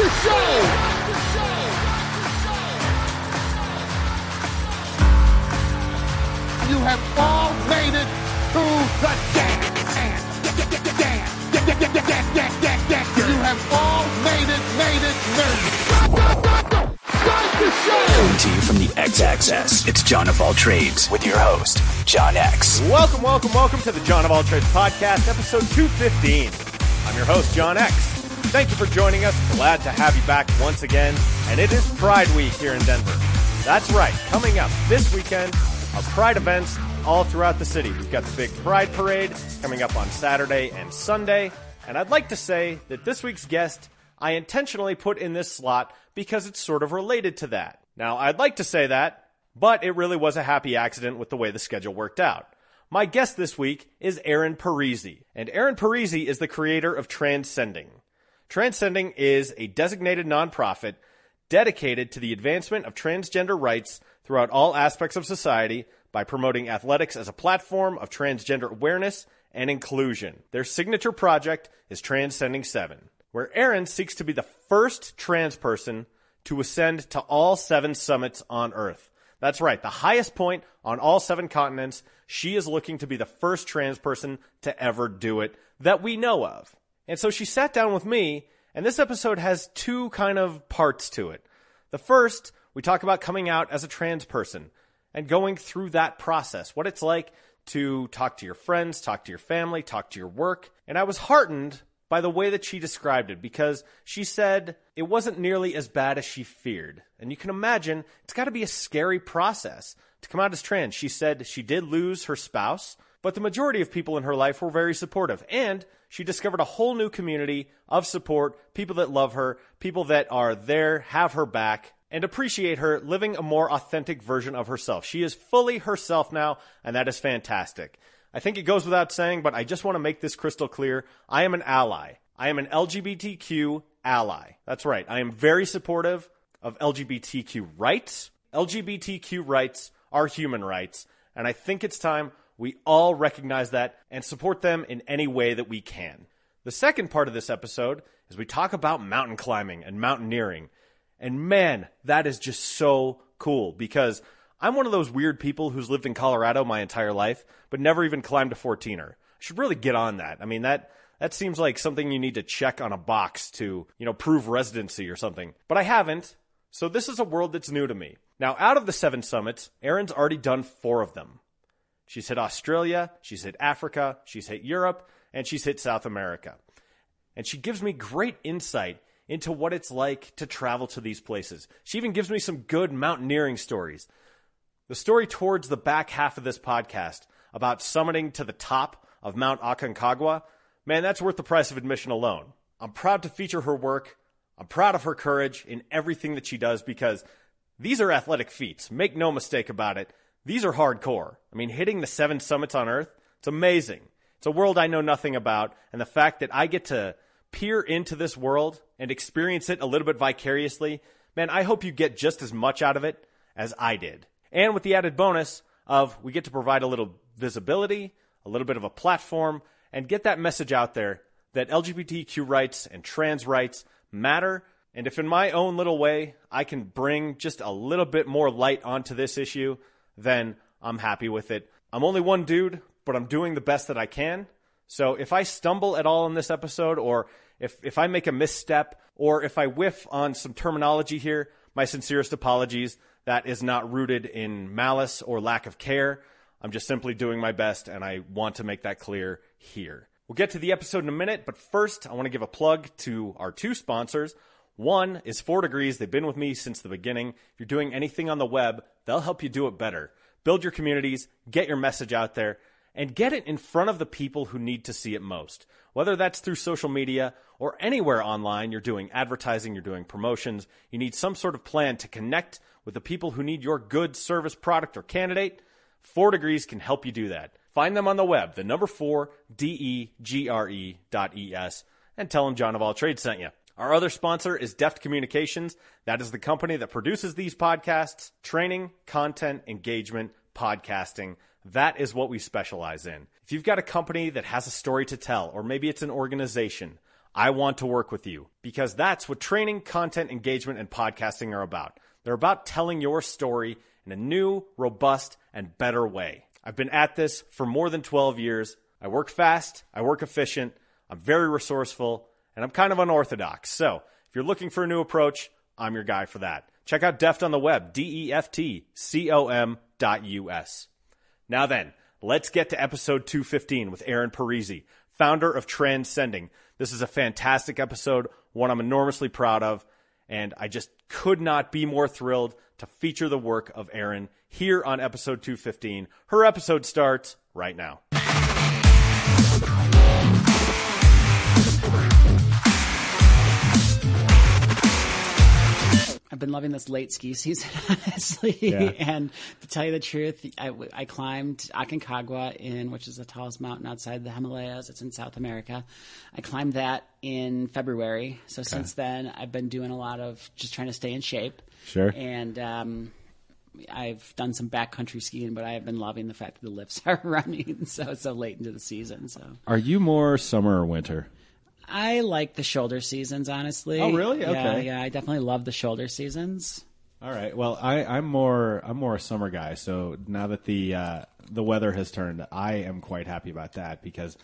the show. You have all made it to the dance. You have all made it, made it, made it. Start the show. Coming to you from the X Axis, it's John of All Trades with your host, John X. Welcome, welcome, welcome to the John of All Trades podcast, episode 215. I'm your host, John X. Thank you for joining us. Glad to have you back once again. And it is Pride Week here in Denver. That's right. Coming up this weekend are Pride events all throughout the city. We've got the big Pride Parade coming up on Saturday and Sunday. And I'd like to say that this week's guest I intentionally put in this slot because it's sort of related to that. Now, I'd like to say that, but it really was a happy accident with the way the schedule worked out. My guest this week is Aaron Parisi, and Aaron Parisi is the creator of Transcending. Transcending is a designated nonprofit dedicated to the advancement of transgender rights throughout all aspects of society by promoting athletics as a platform of transgender awareness and inclusion. Their signature project is Transcending 7, where Aaron seeks to be the first trans person to ascend to all seven summits on Earth. That's right, the highest point on all seven continents. She is looking to be the first trans person to ever do it that we know of. And so she sat down with me, and this episode has two kind of parts to it. The first, we talk about coming out as a trans person and going through that process, what it's like to talk to your friends, talk to your family, talk to your work. And I was heartened by the way that she described it because she said it wasn't nearly as bad as she feared. And you can imagine it's got to be a scary process to come out as trans. She said she did lose her spouse, but the majority of people in her life were very supportive. And she discovered a whole new community of support, people that love her, people that are there, have her back, and appreciate her living a more authentic version of herself. She is fully herself now, and that is fantastic. I think it goes without saying, but I just want to make this crystal clear. I am an ally. I am an LGBTQ ally. That's right. I am very supportive of LGBTQ rights. LGBTQ rights are human rights, and I think it's time we all recognize that and support them in any way that we can. The second part of this episode is we talk about mountain climbing and mountaineering. And man, that is just so cool because I'm one of those weird people who's lived in Colorado my entire life, but never even climbed a 14er. I should really get on that. I mean, that that seems like something you need to check on a box to, you know, prove residency or something. But I haven't. So this is a world that's new to me. Now, out of the seven summits, Aaron's already done four of them. She's hit Australia, she's hit Africa, she's hit Europe, and she's hit South America. And she gives me great insight into what it's like to travel to these places. She even gives me some good mountaineering stories. The story towards the back half of this podcast about summiting to the top of Mount Aconcagua, man, that's worth the price of admission alone. I'm proud to feature her work. I'm proud of her courage in everything that she does because these are athletic feats. Make no mistake about it. These are hardcore. I mean, hitting the seven summits on Earth, it's amazing. It's a world I know nothing about, and the fact that I get to peer into this world and experience it a little bit vicariously, man, I hope you get just as much out of it as I did. And with the added bonus of we get to provide a little visibility, a little bit of a platform, and get that message out there that LGBTQ rights and trans rights matter. And if in my own little way I can bring just a little bit more light onto this issue, then I'm happy with it. I'm only one dude, but I'm doing the best that I can. So if I stumble at all in this episode, or if, if I make a misstep, or if I whiff on some terminology here, my sincerest apologies. That is not rooted in malice or lack of care. I'm just simply doing my best, and I want to make that clear here. We'll get to the episode in a minute, but first, I want to give a plug to our two sponsors. One is Four Degrees. They've been with me since the beginning. If you're doing anything on the web, they'll help you do it better. Build your communities, get your message out there, and get it in front of the people who need to see it most. Whether that's through social media or anywhere online, you're doing advertising, you're doing promotions, you need some sort of plan to connect with the people who need your good service, product, or candidate. Four Degrees can help you do that. Find them on the web, the number four, D E G R E dot E S, and tell them John of All Trades sent you. Our other sponsor is Deft Communications. That is the company that produces these podcasts, training, content, engagement, podcasting. That is what we specialize in. If you've got a company that has a story to tell, or maybe it's an organization, I want to work with you because that's what training, content, engagement, and podcasting are about. They're about telling your story in a new, robust, and better way. I've been at this for more than 12 years. I work fast, I work efficient, I'm very resourceful, and I'm kind of unorthodox. So if you're looking for a new approach, I'm your guy for that. Check out Deft on the web, D E F T C O M dot U S. Now then, let's get to episode 215 with Aaron Parisi, founder of Transcending. This is a fantastic episode, one I'm enormously proud of, and I just could not be more thrilled to feature the work of Aaron here on episode 215. Her episode starts right now. I've been loving this late ski season, honestly. Yeah. And to tell you the truth, I, I climbed Aconcagua in, which is the tallest mountain outside the Himalayas. It's in South America. I climbed that in February. So since then, I've been doing a lot of just trying to stay in shape. Sure. And um, I've done some backcountry skiing, but I have been loving the fact that the lifts are running so so late into the season. So Are you more summer or winter? I like the shoulder seasons, honestly. Oh, really? Yeah, Okay. yeah. I definitely love the shoulder seasons. All right. Well, I, I'm more I'm more a summer guy. So now that the uh, the weather has turned, I am quite happy about that because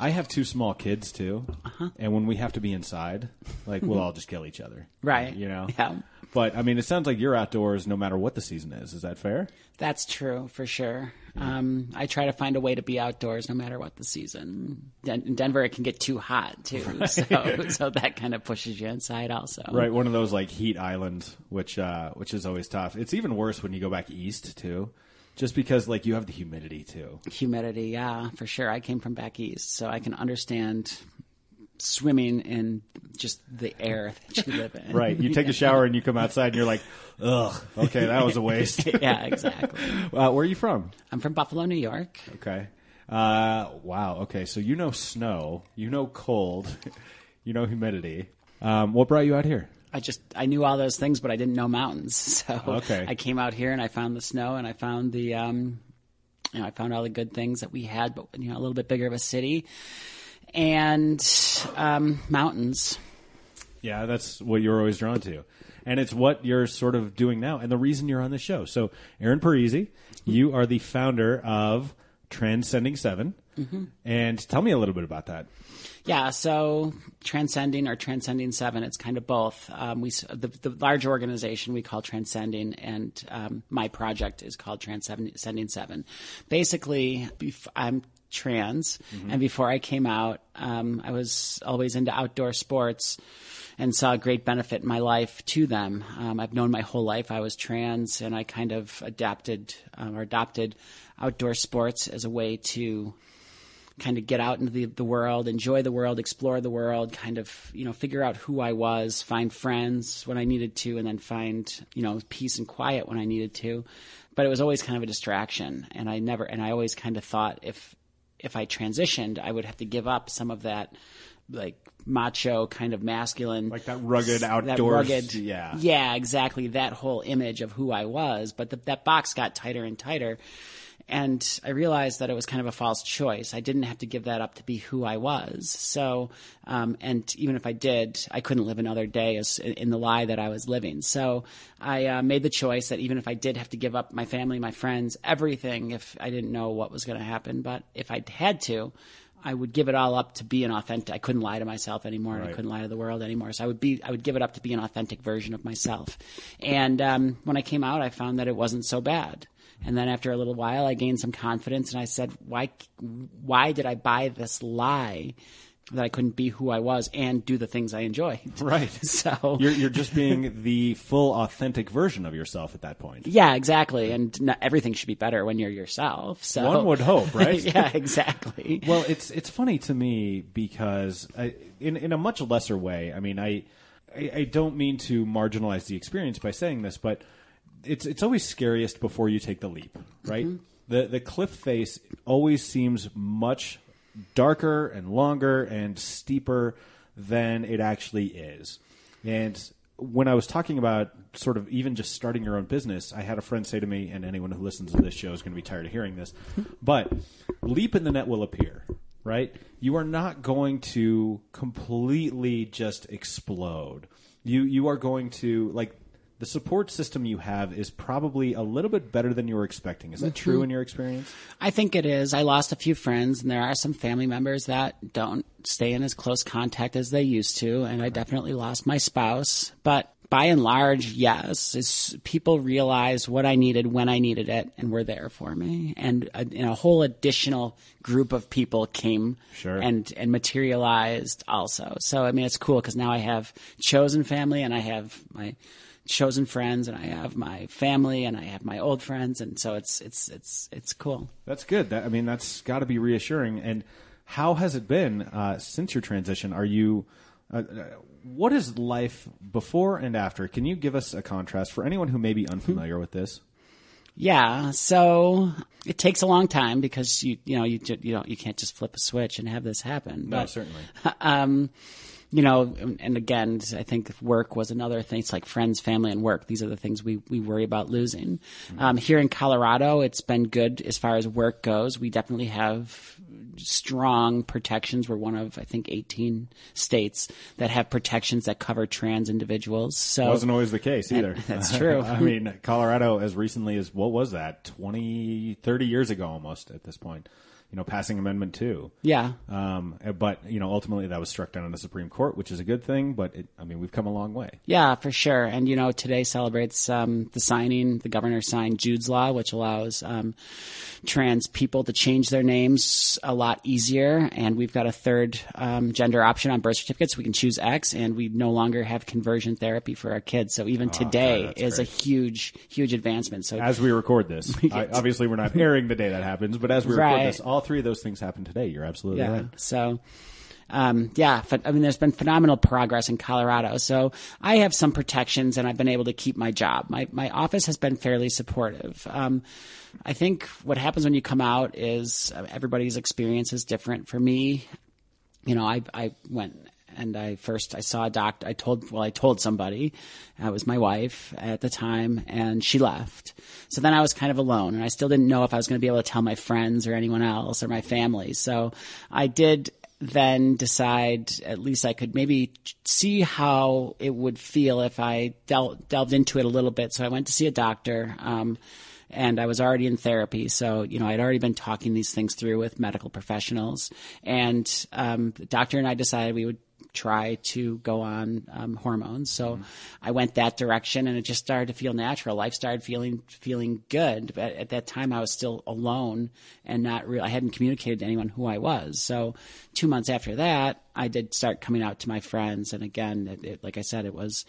I have two small kids too, Uh-huh. and when we have to be inside, like we'll all just kill each other, Right. You know. Yeah. But I mean, it sounds like you're outdoors no matter what the season is. Is that fair? That's true for sure. Um, I try to find a way to be outdoors no matter what the season. Den- in Denver, it can get too hot too, so so that kind of pushes you inside also. Right. One of those like heat islands, which uh, which is always tough. It's even worse when you go back east too, just because like you have the humidity too. Humidity, yeah, for sure. I came from back east, so I can understand swimming in just the air that you live in. Right. You take a shower and you come outside and you're like, ugh, okay, that was a waste. yeah, exactly. uh, where are you from? I'm from Buffalo, New York. Okay. Uh, wow. Okay. So you know snow, you know cold, you know humidity. Um, what brought you out here? I just I knew all those things, but I didn't know mountains. So Okay. I came out here and I found the snow and I found the um, you know I found all the good things that we had, but you know a little bit bigger of a city and um, mountains. Yeah, that's what you're always drawn to. And it's what you're sort of doing now, and the reason you're on the show. So, Aaron Parisi, you are the founder of Transcending 7 And tell me a little bit about that. Yeah, so transcending or transcending seven, it's kind of both. Um, we the, the large organization we call transcending, and um, my project is called transcending seven. Basically, I'm trans, and before I came out, um, I was always into outdoor sports and saw a great benefit in my life to them. Um, I've known my whole life I was trans, and I kind of adapted um, or adopted outdoor sports as a way to kind of get out into the, the world, enjoy the world, explore the world, kind of, you know, figure out who I was, find friends when I needed to, and then find, you know, peace and quiet when I needed to. But it was always kind of a distraction. And I never, and I always kind of thought if, if I transitioned, I would have to give up some of that, like, macho kind of masculine Like that rugged outdoors that rugged, yeah. yeah, exactly. That whole image of who I was, but the, that box got tighter and tighter, and I realized that it was kind of a false choice. I didn't have to give that up to be who I was. So, um, and even if I did, I couldn't live another day as in the lie that I was living. So, I uh, made the choice that even if I did have to give up my family, my friends, everything, if I didn't know what was going to happen, but if I had to. I would give it all up to be an authentic. I couldn't lie to myself anymore, and I couldn't lie to the world anymore. So I would be, I would give it up to be an authentic version of myself. And um, when I came out, I found that it wasn't so bad. And then after a little while, I gained some confidence, and I said, "Why, why did I buy this lie that I couldn't be who I was and do the things I enjoyed?" Right. So You're, you're just being the full authentic version of yourself at that point. yeah, exactly. And not, everything should be better when you're yourself. So One would hope, right? yeah, exactly. Well, it's it's funny to me because I, in in a much lesser way. I mean, I, I I don't mean to marginalize the experience by saying this, but it's it's always scariest before you take the leap, right? Mm-hmm. The the cliff face always seems much darker and longer and steeper than it actually is. And when I was talking about sort of even just starting your own business, I had a friend say to me, and anyone who listens to this show is going to be tired of hearing this, but leap in the net will appear. right? You are not going to completely just explode. You you are going to like the support system you have is probably a little bit better than you were expecting. Is that mm-hmm. true in your experience? I think it is. I lost a few friends, and there are some family members that don't stay in as close contact as they used to, and I definitely lost my spouse. But by and large, yes, it's, people realized what I needed when I needed it, and were there for me. And a, and a whole additional group of people came Sure. and and materialized also. So I mean, it's cool because now I have chosen family, and I have my chosen friends, and I have my family, and I have my old friends, and so it's it's it's it's cool. That's good. That, I mean, that's got to be reassuring. And how has it been uh, since your transition? Are you? Uh, what is life before and after? Can you give us a contrast for anyone who may be unfamiliar with this? Yeah, so it takes a long time because you you know you you don't you can't just flip a switch and have this happen. No, But, certainly. um, you know, and- and again, I think work was another thing. It's like friends, family, and work. These are the things we, we worry about losing. Um, here in Colorado, it's been good as far as work goes. We definitely have strong protections. We're one of, I think, 18 states that have protections that cover trans individuals. So that Wasn't always the case either. That's true. I mean, Colorado, as recently as what was that, 20, 30 years ago almost at this point, you know, passing Amendment 2. yeah, Um, but, you know, ultimately that was struck down in the Supreme Court, which is a good thing, but it, I mean, we've come a long way. Yeah, for sure. And you know, today celebrates um, the signing. The governor signed Jude's Law, which allows um, trans people to change their names a lot easier. And we've got a third um, gender option on birth certificates. We can choose X, and we no longer have conversion therapy for our kids. So even today that's is great. a huge, huge advancement. So As we record this, I, obviously we're not airing the day that happens, but as we record Right. this, all three of those things happen today. You're absolutely yeah. right. So, um, yeah, I mean, there's been phenomenal progress in Colorado. So I have some protections and I've been able to keep my job. My, my office has been fairly supportive. Um, I think what happens when you come out is uh, everybody's experience is different. For me, you know, I, I went and I first I saw a doctor. I told well, I told somebody, uh, it was my wife at the time, and she left. So then I was kind of alone, and I still didn't know if I was going to be able to tell my friends or anyone else or my family. So I did then decide at least I could maybe see how it would feel if I del- delved into it a little bit. So I went to see a doctor. Um, and I was already in therapy. So, you know, I'd already been talking these things through with medical professionals. And um, the doctor and I decided we would try to go on um, hormones. So I went that direction, and it just started to feel natural. Life started feeling feeling good. But at that time, I was still alone and not real. I hadn't communicated to anyone who I was. So two months after that, I did start coming out to my friends, and again, it, it, like I said, it was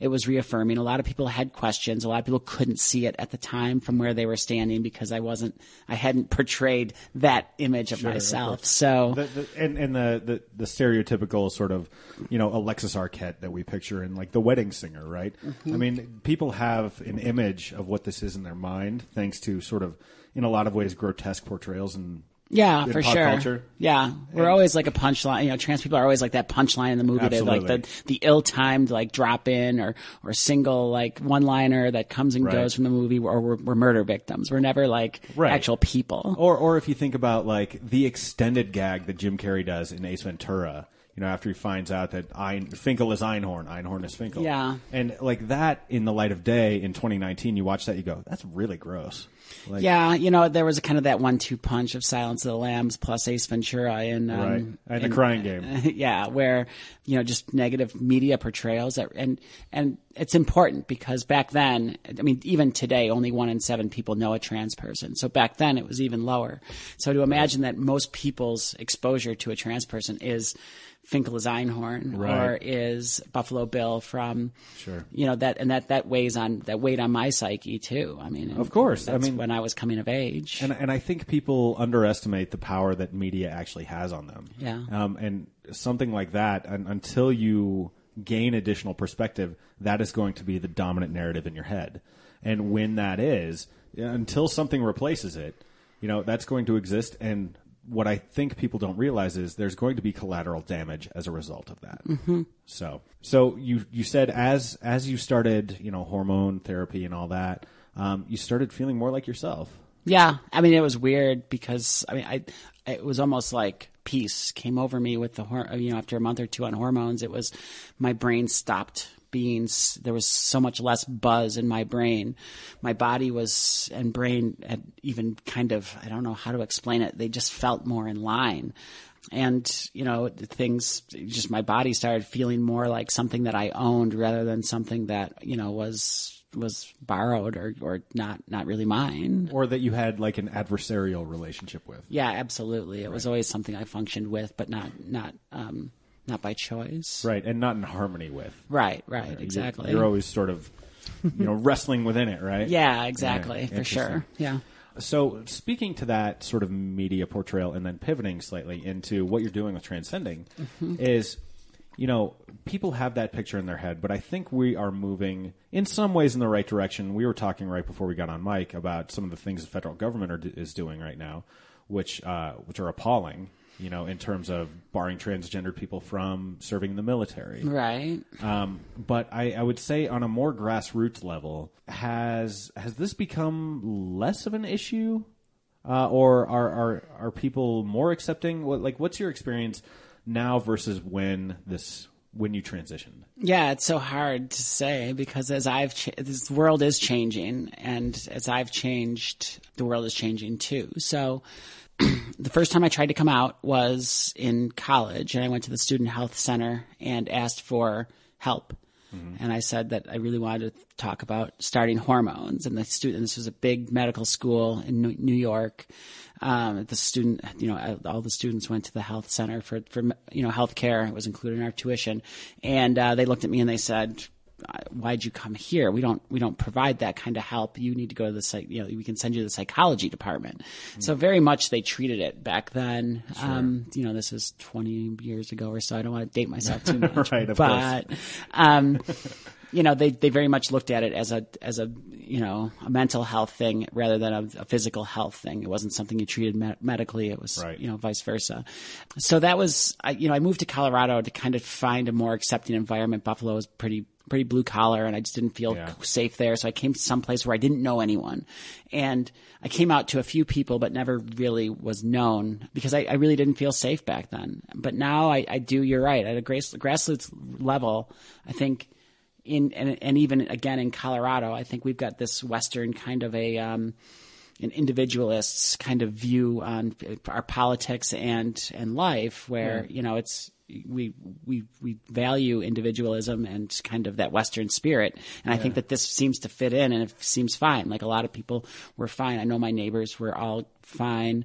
it was reaffirming. A lot of people had questions. A lot of people couldn't see it at the time from where they were standing because I wasn't, I hadn't portrayed that image of myself. So The, the, and and the, the the stereotypical sort of you know Alexis Arquette that we picture in like the wedding singer, right? Mm-hmm. I mean, people have an image of what this is in their mind thanks to sort of in a lot of ways grotesque portrayals and Yeah, for sure. culture. Yeah, we're always like a punchline. You know, trans people are always like that punchline in the movie. Like the the ill-timed like drop in or or single like one-liner that comes and Right. goes from the movie. Or we're, we're murder victims. We're never like Right. actual people. Or, or if you think about like the extended gag that Jim Carrey does in Ace Ventura, you know, after he finds out that Ein, Finkel is Einhorn, Einhorn is Finkel. Yeah. And like that in the light of day in 2019, you watch that, you go, that's really gross. Like, Yeah, you know, there was a kind of that one-two punch of Silence of the Lambs plus Ace Ventura in um, Right. And the in- crying game. yeah, where you know just negative media portrayals that, and and it's important because back then, I mean, even today, only one in seven people know a trans person. So back then, it was even lower. So to imagine that most people's exposure to a trans person is Finkel is Einhorn or is Buffalo Bill from Sure. you know that and that that weighs on that weighed on my psyche too. I mean, Of course. I mean- when I was coming of age. And, and I think people underestimate the power that media actually has on them. Yeah. Um, and something like that, un until you gain additional perspective, that is going to be the dominant narrative in your head. And when that is, until something replaces it, you know, that's going to exist. And what I think people don't realize is there's going to be collateral damage as a result of that. Mm-hmm. So, so you you said as as you started, you know, hormone therapy and all that, um, you started feeling more like yourself. Yeah, I mean it was weird because I mean I it was almost like peace came over me with the hor- you know after a month or two on hormones. It was my brain stopped being there was so much less buzz in my brain. My body was and brain had even kind of I don't know how to explain it. They just felt more in line. And you know things, just my body started feeling more like something that I owned rather than something that you know was was borrowed or, or not not really mine. or that you had like an adversarial relationship with. Yeah, absolutely. It was always something I functioned with, but not not um, not by choice. Right, and not in harmony with. Right, right, You're- exactly. You're, always sort of, you know, wrestling within it, right? yeah, exactly, for sure. Yeah. So, speaking to that sort of media portrayal and then pivoting slightly into what you're doing with transcending Mm-hmm. is, you know, people have that picture in their head, but I think we are moving in some ways in the right direction. We were talking right before we got on mic about some of the things the federal government are, is doing right now, which uh, which are appalling. You know, in terms of barring transgender people from serving in the military, Right. um, but I, I would say on a more grassroots level, has has this become less of an issue, uh, or are, are are people more accepting? What like what's your experience now versus when this when you transitioned? Yeah, it's so hard to say because as I've ch- this world is changing, and as I've changed, the world is changing too. So, the first time I tried to come out was in college, and I went to the student health center and asked for help. Mm-hmm. And I said that I really wanted to talk about starting hormones. And the student, this was a big medical school in New York. Um, the student, you know, all the students went to the health center for, for you know, healthcare. It was included in our tuition. And uh, they looked at me and they said, why'd you come here? We don't we don't provide that kind of help. You need to go to the psych. You know, we can send you to the psychology department. So very much they treated it back then. Um, you know, this is twenty years ago or so. I don't want to date myself too much, Right, of but um, you know, they they very much looked at it as a as a you know a mental health thing rather than a, a physical health thing. It wasn't something you treated me- medically. It was Right. you know vice versa. So that was I, you know I moved to Colorado to kind of find a more accepting environment. Buffalo was pretty pretty blue collar and I just didn't feel Yeah. safe there. So I came to some place where I didn't know anyone. And I came out to a few people, but never really was known because I, I really didn't feel safe back then. But now I, I do, you're right. At a grass, grassroots level, I think in, and, and even again in Colorado, I think we've got this Western kind of a, um, an individualist's kind of view on our politics and and life, where you know it's we we we value individualism and kind of that Western spirit, and I think that this seems to fit in, and it seems fine. Like a lot of people were fine. I know my neighbors were all fine.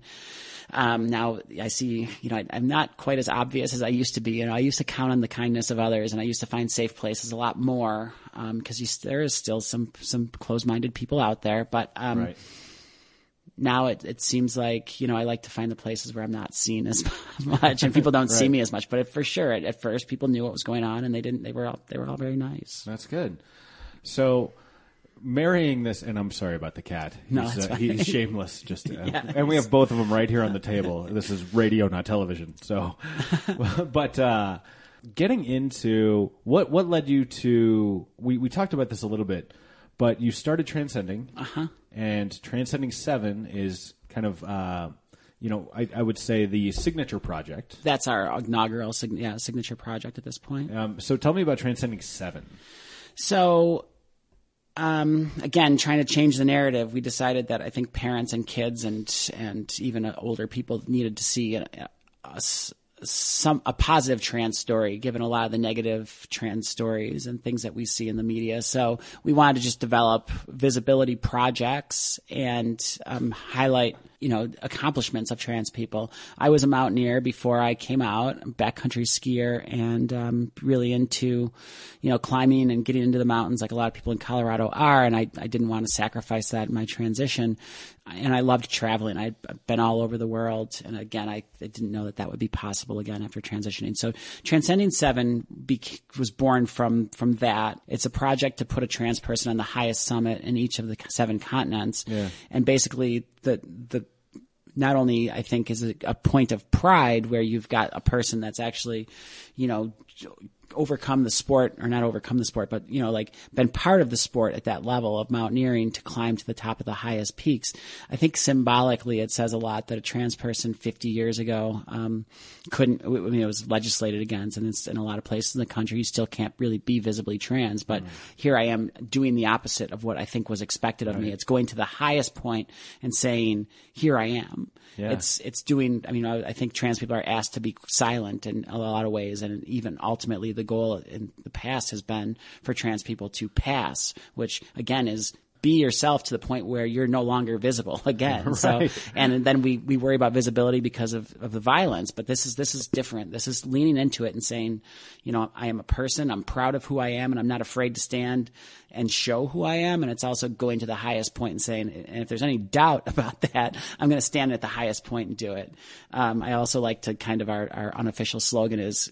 Um, now I see, you know, I, I'm not quite as obvious as I used to be. You know, I used to count on the kindness of others, and I used to find safe places a lot more because you there is still some some closed-minded people out there, but um, Right. now it, it seems like you know I like to find the places where I'm not seen as much and people don't see me as much. But for sure, at, at first, people knew what was going on and they didn't. They were all they were all very nice. That's good. So, marrying this, and I'm sorry about the cat. No, he's, uh, he's shameless. Just, uh, Yes. and we have both of them right here on the table. This is radio, not television. So, but uh, getting into what what led you to we we talked about this a little bit, but you started transcending, uh-huh. and transcending seven is kind of. Uh, you know, I, I would say the signature project. That's our inaugural sign- yeah, signature project at this point. Um, so tell me about transcending seven. So, um, again, trying to change the narrative, we decided that I think parents and kids and and even uh, older people needed to see a, a some a positive trans story, given a lot of the negative trans stories and things that we see in the media. So we wanted to just develop visibility projects and um, highlight you know accomplishments of trans people. I was a mountaineer before I came out, backcountry skier, and um, really into you know climbing and getting into the mountains like a lot of people in Colorado are. And I, I didn't want to sacrifice that in my transition. And I loved traveling. I'd I've been all over the world, and again, I, I didn't know that that would be possible again after transitioning. So, Transcending Seven bec was born from from that. It's a project to put a trans person on the highest summit in each of the seven continents, and basically the the not only I think is a, a point of pride where you've got a person that's actually, you know, overcome the sport or not overcome the sport, but you know, like been part of the sport at that level of mountaineering to climb to the top of the highest peaks. I think symbolically it says a lot that a trans person 50 years ago um, couldn't. I mean, it was legislated against, and it's in a lot of places in the country you still can't really be visibly trans. But here I am doing the opposite of what I think was expected of me. It's going to the highest point and saying, "Here I am." Yeah. It's it's doing. I mean, I, I think trans people are asked to be silent in a lot of ways, and even ultimately, the goal in the past has been for trans people to pass, which again is be yourself to the point where you're no longer visible again. So, and then we, we worry about visibility because of, of the violence, but this is, this is different. This is leaning into it and saying, you know, I am a person. I'm proud of who I am and I'm not afraid to stand and show who I am. And it's also going to the highest point and saying, and if there's any doubt about that, I'm going to stand at the highest point and do it. Um, I also like to kind of our, our unofficial slogan is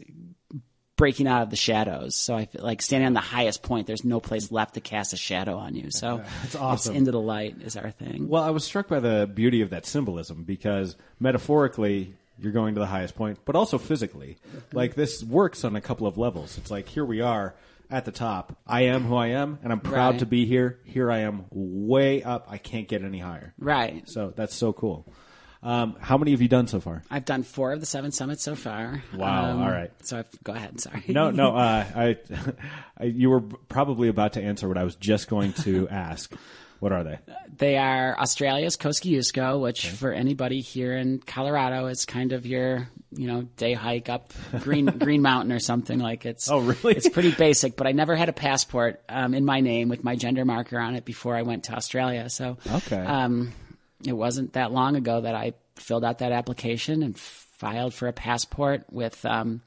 breaking out of the shadows. So I feel like standing on the highest point, there's no place left to cast a shadow on you. So That's awesome. It's into the light is our thing. Well, I was struck by the beauty of that symbolism because metaphorically, you're going to the highest point, but also physically. Like this works on a couple of levels. It's like here we are at the top. I am who I am, and I'm proud Right. to be here. Here I am, way up. I can't get any higher. Right. So that's so cool. Um, how many have you done so far? I've done four of the seven summits so far. Um, Wow, all right. So I've, go ahead. Sorry. No, no. Uh, I, I, you were probably about to answer what I was just going to ask. What are they? They are Australia's Kosciuszko, which for anybody here in Colorado is kind of your, you know, day hike up Green Green Mountain or something like it's. Oh, really? It's pretty basic, but I never had a passport um, in my name with my gender marker on it before I went to Australia. So Okay. um, it wasn't that long ago that I filled out that application and filed for a passport with. Um,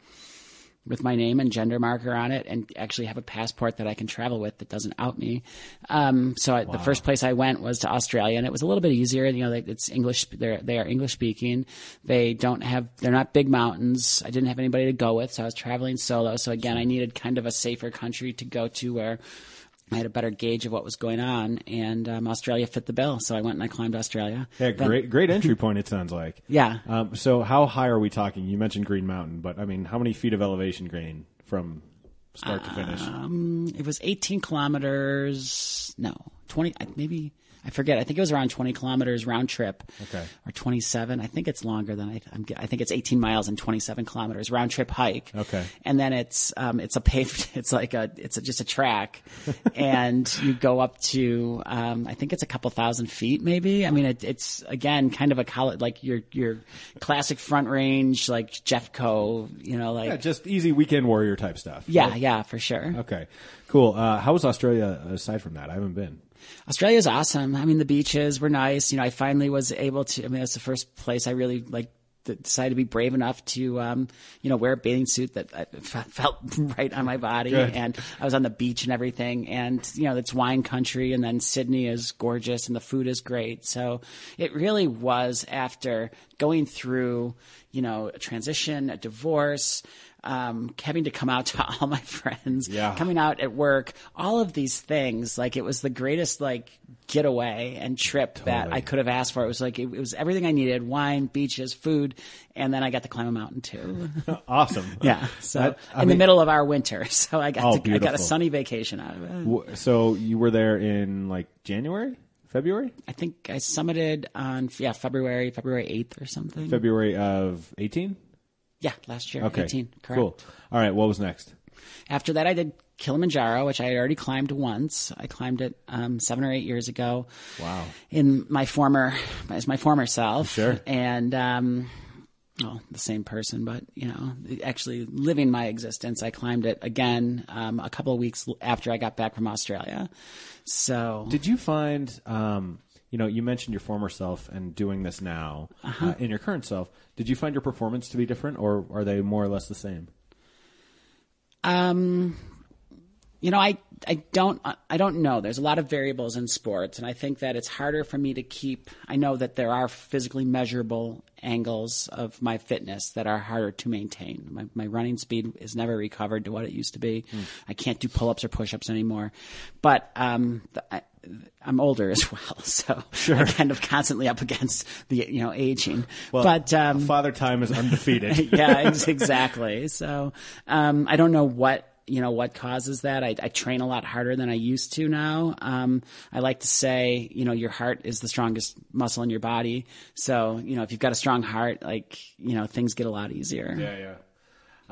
with my name and gender marker on it, and actually have a passport that I can travel with that doesn't out me. Um, so I, the first place I went was to Australia, and it was a little bit easier. You know, they, it's English. They're they are English speaking. They don't have. They're not big mountains. I didn't have anybody to go with, so I was traveling solo. So again, I needed kind of a safer country to go to where. I had a better gauge of what was going on, and um, Australia fit the bill. So I went and I climbed Australia. Yeah, great, great entry point. It sounds like. Yeah. Um, so, how high are we talking? You mentioned Green Mountain, but I mean, how many feet of elevation gain from start to finish? It was 18 kilometers. No, 20. Maybe I forget. I think it was around 20 kilometers round trip. Okay. Or 27. I think it's longer than I. I'm, I think it's 18 miles and 27 kilometers round trip hike. Okay. And then it's um, it's a paved. It's like a it's a, just a track, and you go up to um, I think it's a couple thousand feet maybe. I mean it, it's again kind of a college like your your classic front range like Jeffco. You know like yeah, just easy weekend warrior type stuff. yeah right? yeah for sure. Okay. Cool. Uh, how was Australia aside from that? I haven't been. Australia's awesome. I mean, the beaches were nice. You know, I finally was able to. I mean, that's the first place I really like decided to be brave enough to, um, you know, wear a bathing suit that f- felt right on my body, Good. and I was on the beach and everything. And you know, it's wine country, and then Sydney is gorgeous, and the food is great. So it really was after going through, you know, a transition, a divorce. Um, having to come out to all my friends, Yeah. coming out at work, all of these things. Like it was the greatest like getaway and trip that I could have asked for. It was like it, it was everything I needed: wine, beaches, food, and then I got to climb a mountain too. Awesome. Yeah, so That- in the middle of our winter, so I got Oh, to, I got a sunny vacation out of it. So you were there in like January, February, I think I summited on yeah February February eighth or something. February of eighteen. Yeah, last year, Okay. eighteen. Correct. Cool. All right. What was next? After that, I did Kilimanjaro, which I had already climbed once. I climbed it um, seven or eight years ago. Wow. In my former, as my former self. Sure. And, um, well, the same person, but you know, actually living my existence. I climbed it again um, a couple of weeks after I got back from Australia. So Did you find, um, you know, you mentioned your former self and doing this now Uh-huh. uh, in your current self. Did you find your performance to be different, or are they more or less the same? Um, you know, I I don't I don't know. There's a lot of variables in sports, and I think that it's harder for me to keep. I know that there are physically measurable angles of my fitness that are harder to maintain. My, my running speed is never recovered to what it used to be. I can't do pull ups or push ups anymore. But um, the, I, I'm older as well, so I'm kind of constantly up against the you know aging. but um, Father Time is undefeated. yeah, exactly. So um, I don't know what you know what causes that. I, I train a lot harder than I used to now. Um, I like to say, you know, your heart is the strongest muscle in your body. So you know, if you've got a strong heart, like you know, things get a lot easier. Yeah, yeah.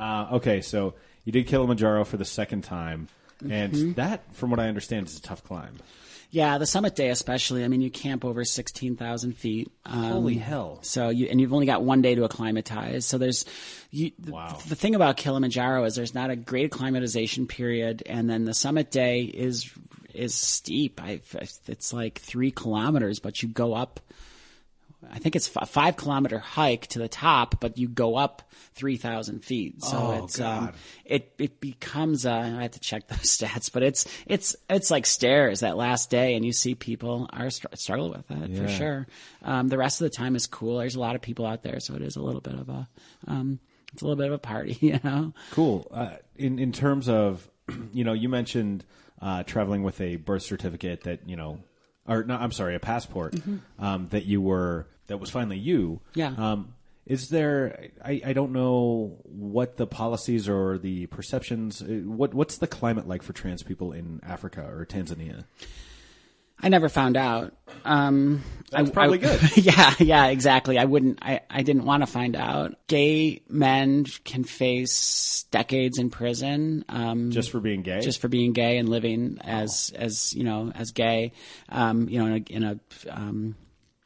Uh, okay, so you did Kilimanjaro for the second time, and Mm-hmm. that, from what I understand, is a tough climb. Yeah, the summit day especially. I mean, you camp over sixteen thousand feet. Um, Holy hell! So you and you've only got one day to acclimatize. So there's you. th- Wow. The thing about Kilimanjaro is there's not a great acclimatization period, and then the summit day is is steep. I it's like three kilometers, but you go up. I think it's a five kilometer hike to the top, but you go up three thousand feet. So Oh, it's um, it it becomes a, I have to check those stats, but it's it's it's like stairs that last day, and you see people are str- struggle with that for sure. Um, the rest of the time is cool. There's a lot of people out there, so it is a little bit of a um, it's a little bit of a party, you know. Cool. Uh, in in terms of, you know, you mentioned uh, traveling with a birth certificate that you know, or no, I'm sorry, a passport um, that you were that was finally you. Yeah. Um, is there? I, I don't know what the policies or the perceptions. uh, What what's the climate like for trans people in Africa or Tanzania? I never found out. Um, That's I- probably I- good. yeah, yeah, exactly. I wouldn't. I, I didn't want to find out. Gay men can face decades in prison. Um, Just for being gay? just for being gay and living as as you know as gay. Um, you know, in a, in a um,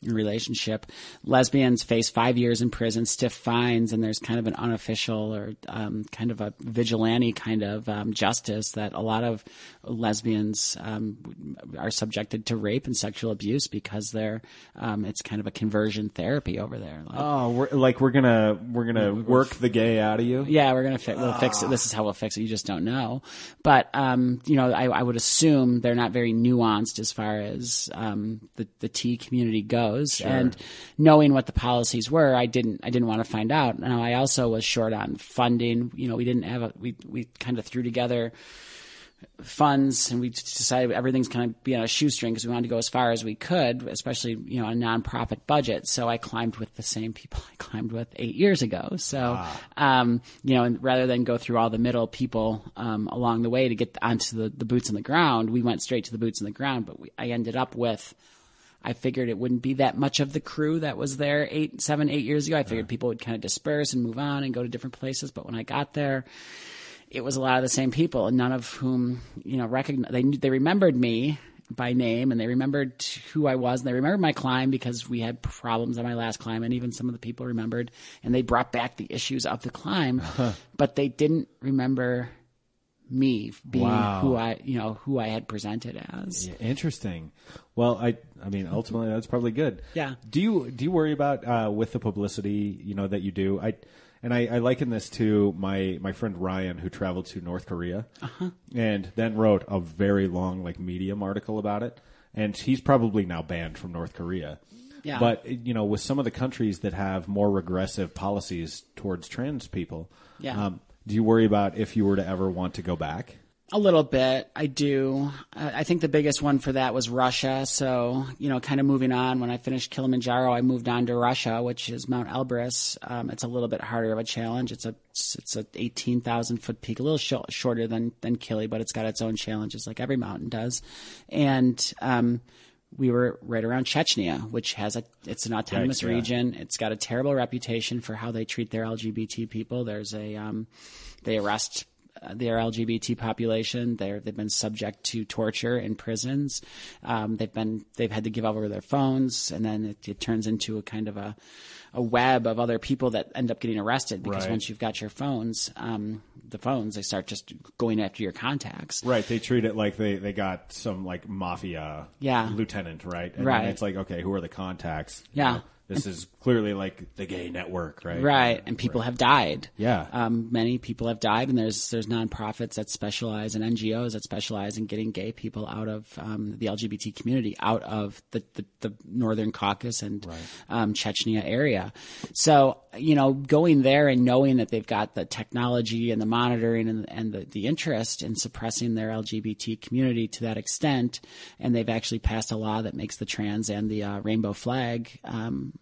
relationship. Lesbians face five years in prison, stiff fines, and there's kind of an unofficial or um, kind of a vigilante kind of um, justice that a lot of lesbians um, are subjected to rape and sexual abuse because they're um, it's kind of a conversion therapy over there. Like, Oh, we're, like we're gonna we're gonna work the gay out of you. yeah, we're gonna fi- we'll fix it. This is how we'll fix it. You just don't know. But um, you know, I, I would assume they're not very nuanced as far as um, the the T community goes. And knowing what the policies were, I didn't I didn't want to find out. Now I also was short on funding. You know, we didn't have a we we kind of threw together funds and we decided everything's kind of be on a shoestring because we wanted to go as far as we could, especially, you know, a nonprofit budget. So I climbed with the same people I climbed with eight years ago. So, um, you know, and rather than go through all the middle people, um, along the way to get onto the, the boots on the ground, we went straight to the boots on the ground, but we, I ended up with, I figured it wouldn't be that much of the crew that was there eight, seven, eight years ago. I figured people would kind of disperse and move on and go to different places. But when I got there, it was a lot of the same people, and none of whom you know recognize. They they remembered me by name, and they remembered who I was, and they remembered my climb because we had problems on my last climb, and even some of the people remembered, and they brought back the issues of the climb, uh-huh. but they didn't remember me being Wow. who I you know who I had presented as. Yeah, Interesting. Well, I I mean, ultimately, that's probably good. Yeah. Do you do you worry about uh, with the publicity you know that you do? I and I, I liken this to my my friend Ryan who traveled to North Korea Uh-huh. and then wrote a very long like Medium article about it, and he's probably now banned from North Korea. Yeah. But you know, with some of the countries that have more regressive policies towards trans people, Yeah. um, do you worry about if you were to ever want to go back? A little bit, I do. I think the biggest one for that was Russia. So, you know, kind of moving on. When I finished Kilimanjaro, I moved on to Russia, which is Mount Elbrus. Um, it's a little bit harder of a challenge. It's a it's a eighteen thousand foot peak, a little sh- shorter than than Kili, but it's got its own challenges, like every mountain does. And um, we were right around Chechnya, which has a it's an autonomous region. It's got a terrible reputation for how they treat their LGBT people. There's a um, they arrest their LGBT population. They're they've been subject to torture in prisons. Um, they've been they've had to give over their phones, and then it, it turns into a kind of a a web of other people that end up getting arrested because Right. once you've got your phones, um, the phones they start just going after your contacts. Right, they treat it like they, they got some like mafia Yeah. lieutenant, right? And Right. it's like, okay, who are the contacts? You Yeah. know, This is clearly like the gay network, right? Right, and people have died. Yeah. um, many people have died, and there's there's nonprofits that specialize and NGOs that specialize in getting gay people out of um, the LGBT community, out of the the, the Northern Caucasus and um, Chechnya area. So you know, going there and knowing that they've got the technology and the monitoring and, and the, the interest in suppressing their LGBT community to that extent, and they've actually passed a law that makes the trans and the uh, rainbow flag um,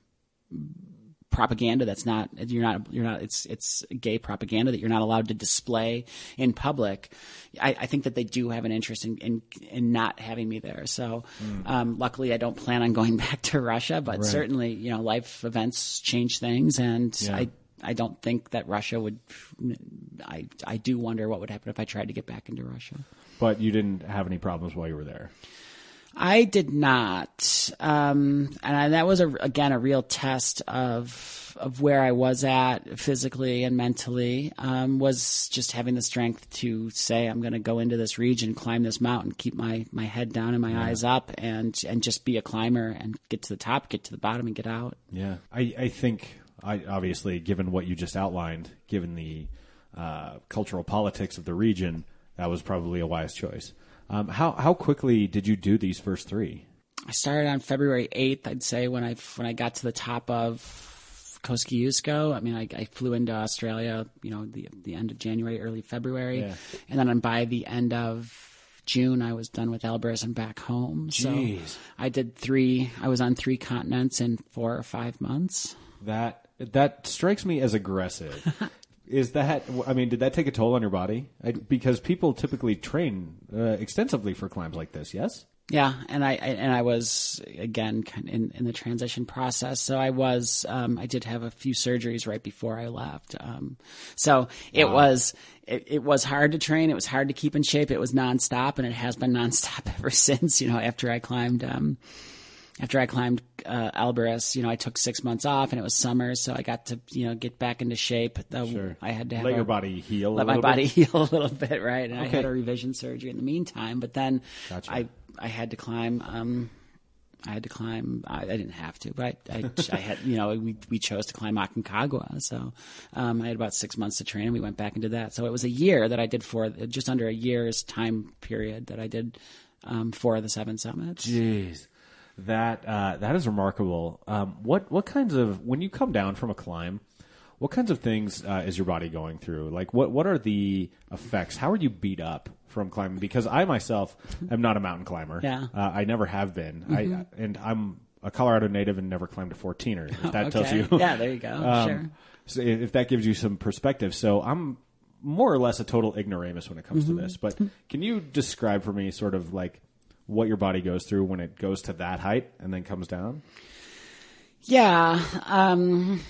propaganda that's not you're not you're not it's it's gay propaganda that you're not allowed to display in public i, I think that they do have an interest in in, in not having me there so um, luckily i don't plan on going back to russia but certainly you know life events change things and Yeah. i I don't think that Russia would. I I do wonder what would happen if I tried to get back into Russia. But you didn't have any problems while you were there. I did not, um, and I, that was a, again a real test of of where I was at physically and mentally. Um, was just having the strength to say I'm going to go into this region, climb this mountain, keep my my head down and my eyes up, and and just be a climber and get to the top, get to the bottom, and get out. Yeah, I, I think I obviously, given what you just outlined, given the uh, cultural politics of the region, that was probably a wise choice. Um, how how quickly did you do these first three? I started on February 8th, I'd say, when I when I got to the top of Kosciuszko. I mean, I, I flew into Australia, you know, the the end of January, early February, Yeah. and then by the end of June, I was done with Elbrus and back home. Jeez. So I did three. I was on three continents in four or five months. That that strikes me as aggressive. Is that? I mean, did that take a toll on your body? I, because people typically train uh, extensively for climbs like this. Yes. Yeah, and I, I and I was again kind of in in the transition process. So I was um, I did have a few surgeries right before I left. Um, so it was it, it was hard to train. It was hard to keep in shape. It was nonstop, and it has been nonstop ever since. You know, after I climbed. Um, after I climbed uh, you know, I took six months off, and it was summer, so I got to, you know, get back into shape. Though Sure. I had to have let a- your body heal. let a my little body Bit. heal a little bit, right? And I had a revision surgery in the meantime, but then Gotcha. I I had to climb. Um, I had to climb. I, I didn't have to, but I, I, I had, you know, we, we chose to climb Aconcagua. So, um, I had about six months to train and we went back into that. So it was a year that I did for just under a year's time period that I did, um, for the seven summits. Jeez, that uh, that is remarkable. Um, what what kinds of when you come down from a climb, what kinds of things uh, is your body going through? Like what what are the effects? How are you beat up from climbing? Because I myself am not a mountain climber. Yeah. uh, I never have been. I and I'm a Colorado native and never climbed a 14er. If that tells Okay. you, Yeah, there you go. Um, sure. So if if that gives you some perspective, so I'm more or less a total ignoramus when it comes Mm-hmm. to this. But can you describe for me sort of like what your body goes through when it goes to that height and then comes down? Yeah. Um,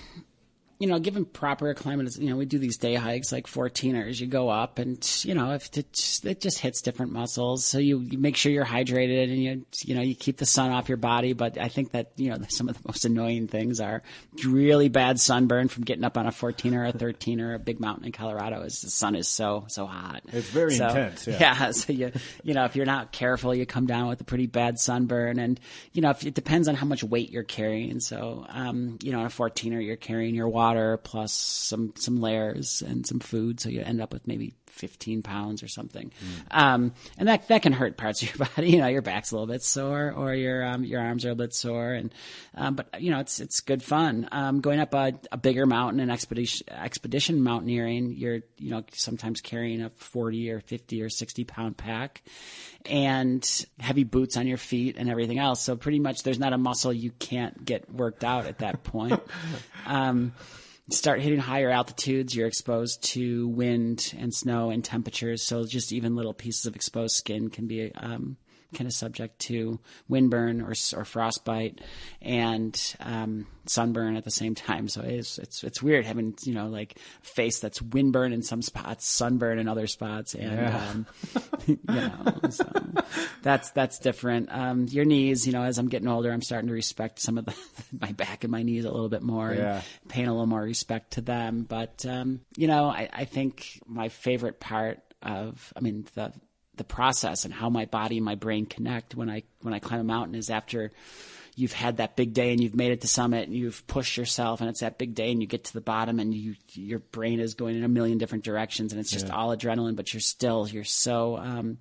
you know, given proper climate, you know, we do these day hikes like 14ers. You go up and, you know, if it just, it just hits different muscles. So you, you make sure you're hydrated and you, you know, you keep the sun off your body. But I think that, you know, some of the most annoying things are really bad sunburn from getting up on a 14 or a 13 or a big mountain in Colorado is the sun is so, so hot. It's very So, intense, yeah. yeah. So you, you know, if you're not careful, you come down with a pretty bad sunburn and, you know, if it depends on how much weight you're carrying. So, um, you know, on a 14er, you're carrying your water plus some, some layers and some food. So you end up with maybe 15 pounds or something. Um, and that, that can hurt parts of your body. You know, your back's a little bit sore or your, um, your arms are a bit sore. And, um, but you know, it's, it's good fun. Um, going up a, a bigger mountain and expedition, expedition mountaineering, you're, you know, sometimes carrying a 40 or 50 or 60 pound pack and heavy boots on your feet and everything else. So pretty much there's not a muscle you can't get worked out at that point. start hitting higher altitudes, you're exposed to wind and snow and temperatures. So just even little pieces of exposed skin can be um, kind of subject to windburn or, or frostbite and um, sunburn at the same time. So it's it's it's weird having you know like face that's windburn in some spots, sunburn in other spots, and Yeah. um, you know so that's that's different. Um, your knees, you know, as I'm getting older, I'm starting to respect some of the my back and my knees a little bit more, Yeah. and paying a little more respect to them. But um, you know, I, I think my favorite part of, I mean, the the process and how my body and my brain connect when I when I climb a mountain is after you've had that big day and you've made it to summit and you've pushed yourself and it's that big day and you get to the bottom and you your brain is going in a million different directions and it's just all adrenaline, but you're still you're so um,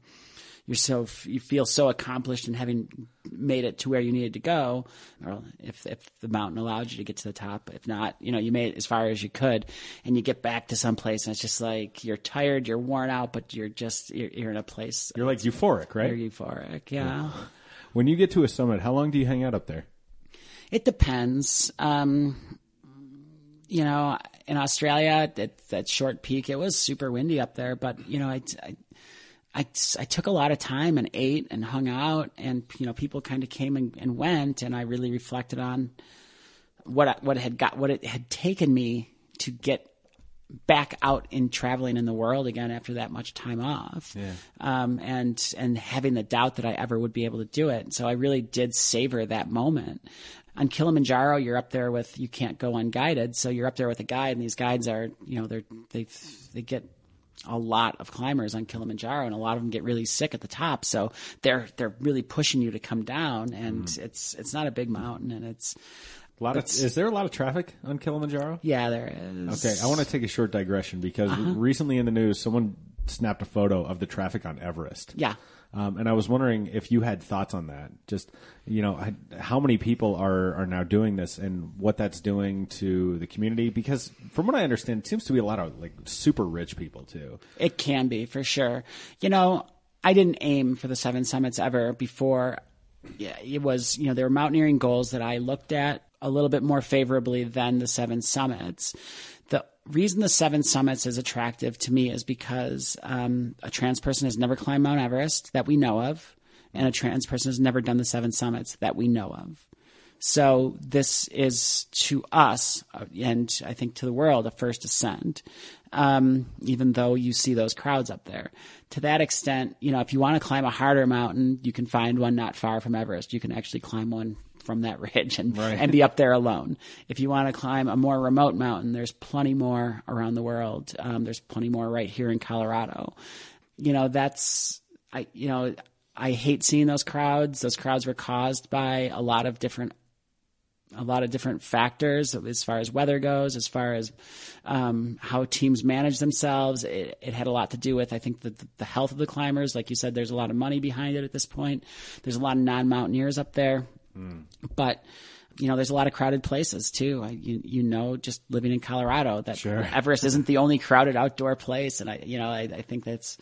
you're so you feel so accomplished in having made it to where you needed to go or if if the mountain allowed you to get to the top if not you know you made it as far as you could and you get back to some place and it's just like you're tired you're worn out but you're just you're, you're in a place You're like euphoric, right? you're euphoric yeah When you get to a summit, how long do you hang out up there? It depends. Um, you know, in Australia, at that short peak, it was super windy up there, but you know, I, I, I, I took a lot of time and ate and hung out, and you know, people kind of came and, and went, and I really reflected on what I, what had got what it had taken me to get back out in traveling in the world again after that much time off, um, and and having the doubt that I ever would be able to do it. So I really did savor that moment. On Kilimanjaro, you're up there with you can't go unguided, so you're up there with a guide, and these guides are you know they're they they get a lot of climbers on Kilimanjaro, and a lot of them get really sick at the top. So they're they're really pushing you to come down, and mm-hmm. it's it's not a big mountain, and it's A lot of, is there a lot of traffic on Kilimanjaro? yeah, there is. Okay, I want to take a short digression because uh-huh. recently in the news, someone snapped a photo of the traffic on Everest. Yeah. Um, and I was wondering if you had thoughts on that. Just you know, how many people are are now doing this, and what that's doing to the community? Because from what I understand, it seems to be a lot of like super rich people too. It can be for sure. You know, I didn't aim for the seven summits ever before. Yeah, it was you know there were mountaineering goals that I looked at a little bit more favorably than the seven summits. The reason the seven summits is attractive to me is because um, a trans person has never climbed Mount Everest that we know of, and a trans person has never done the seven summits that we know of. So this is to us, uh, and I think to the world, a first ascent. Um, even though you see those crowds up there, to that extent, you know, if you want to climb a harder mountain, you can find one not far from Everest. You can actually climb one from that ridge and and be up there alone. If you want to climb a more remote mountain, there's plenty more around the world. Um, there's plenty more right here in Colorado. You know, that's I. You know, I hate seeing those crowds. Those crowds were caused by a lot of different a lot of different factors as far as weather goes, as far as um, how teams manage themselves. It, it had a lot to do with, I think, the, the health of the climbers. Like you said, there's a lot of money behind it at this point. There's a lot of non mountaineers up there, but you know, there's a lot of crowded places too. I, you, you know, just living in Colorado, that Everest isn't the only crowded outdoor place, and I, you know, I, I think that's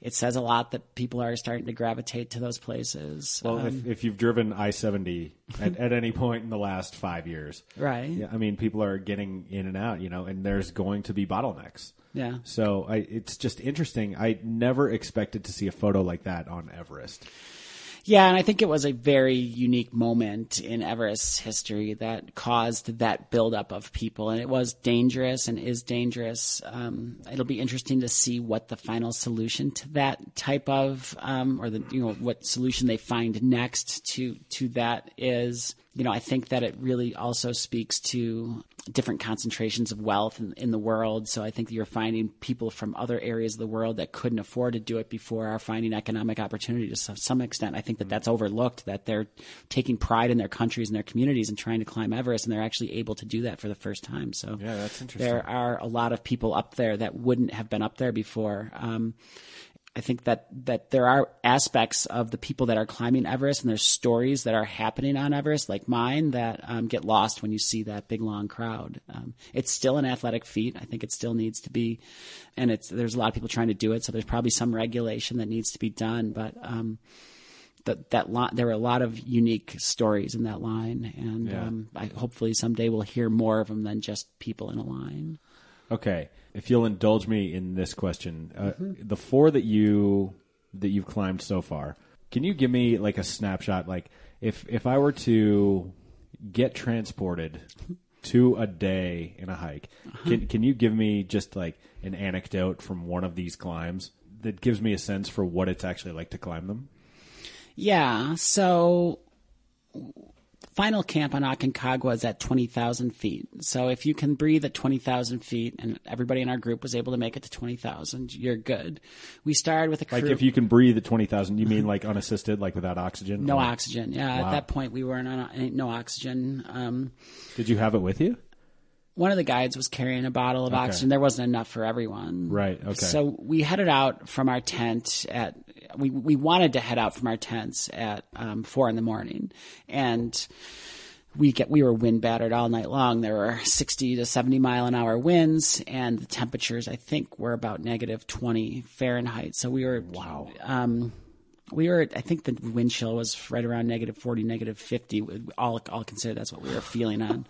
it says a lot that people are starting to gravitate to those places. Well, Um, if, if you've driven I seventy at, at any point in the last five years, Right. Yeah, I mean, people are getting in and out, you know, and there's going to be bottlenecks. Yeah. So I, it's just interesting. I never expected to see a photo like that on Everest. Yeah, and I think it was a very unique moment in Everest's history that caused that buildup of people, and it was dangerous and is dangerous. Um, it'll be interesting to see what the final solution to that type of, um, or the you know what solution they find next to to that is. You know, I think that it really also speaks to different concentrations of wealth in, in the world. So I think you're finding people from other areas of the world that couldn't afford to do it before are finding economic opportunity to some, some extent. I think that that's overlooked, that they're taking pride in their countries and their communities and trying to climb Everest, and they're actually able to do that for the first time. So Yeah, that's interesting. there are a lot of people up there that wouldn't have been up there before. Um, I think that that there are aspects of the people that are climbing Everest, and there's stories that are happening on Everest, like mine, that um, get lost when you see that big long crowd. Um, it's still an athletic feat. I think it still needs to be, and it's there's a lot of people trying to do it. So there's probably some regulation that needs to be done, but. Um, that that there were a lot of unique stories in that line, and Yeah. um, I, hopefully someday we'll hear more of them than just people in a line. Okay, if you'll indulge me in this question, uh, the four that you that you've climbed so far, can you give me like a snapshot? Like if if I were to get transported to a day in a hike, can can you give me just like an anecdote from one of these climbs that gives me a sense for what it's actually like to climb them? Yeah. So final camp on Aconcagua is at 20,000 feet. So if you can breathe at 20,000 feet and everybody in our group was able to make it to 20,000, you're good. We started with a crew. Like if you can breathe at twenty thousand, you mean like unassisted, like without oxygen? no Or- oxygen. Yeah, Wow. at that point we weren't on no oxygen. Um, Did you have it with you? one of the guides was carrying a bottle of oxygen. There wasn't enough for everyone. Right, okay. So we headed out from our tent at we we wanted to head out from our tents at um, four in the morning, and we get we were wind battered all night long. There were sixty to seventy mile an hour winds, and the temperatures I think were about negative twenty Fahrenheit. So we were wow. Um, we were, I think the wind chill was right around negative 40, negative 50. All, all considered, that's what we were feeling on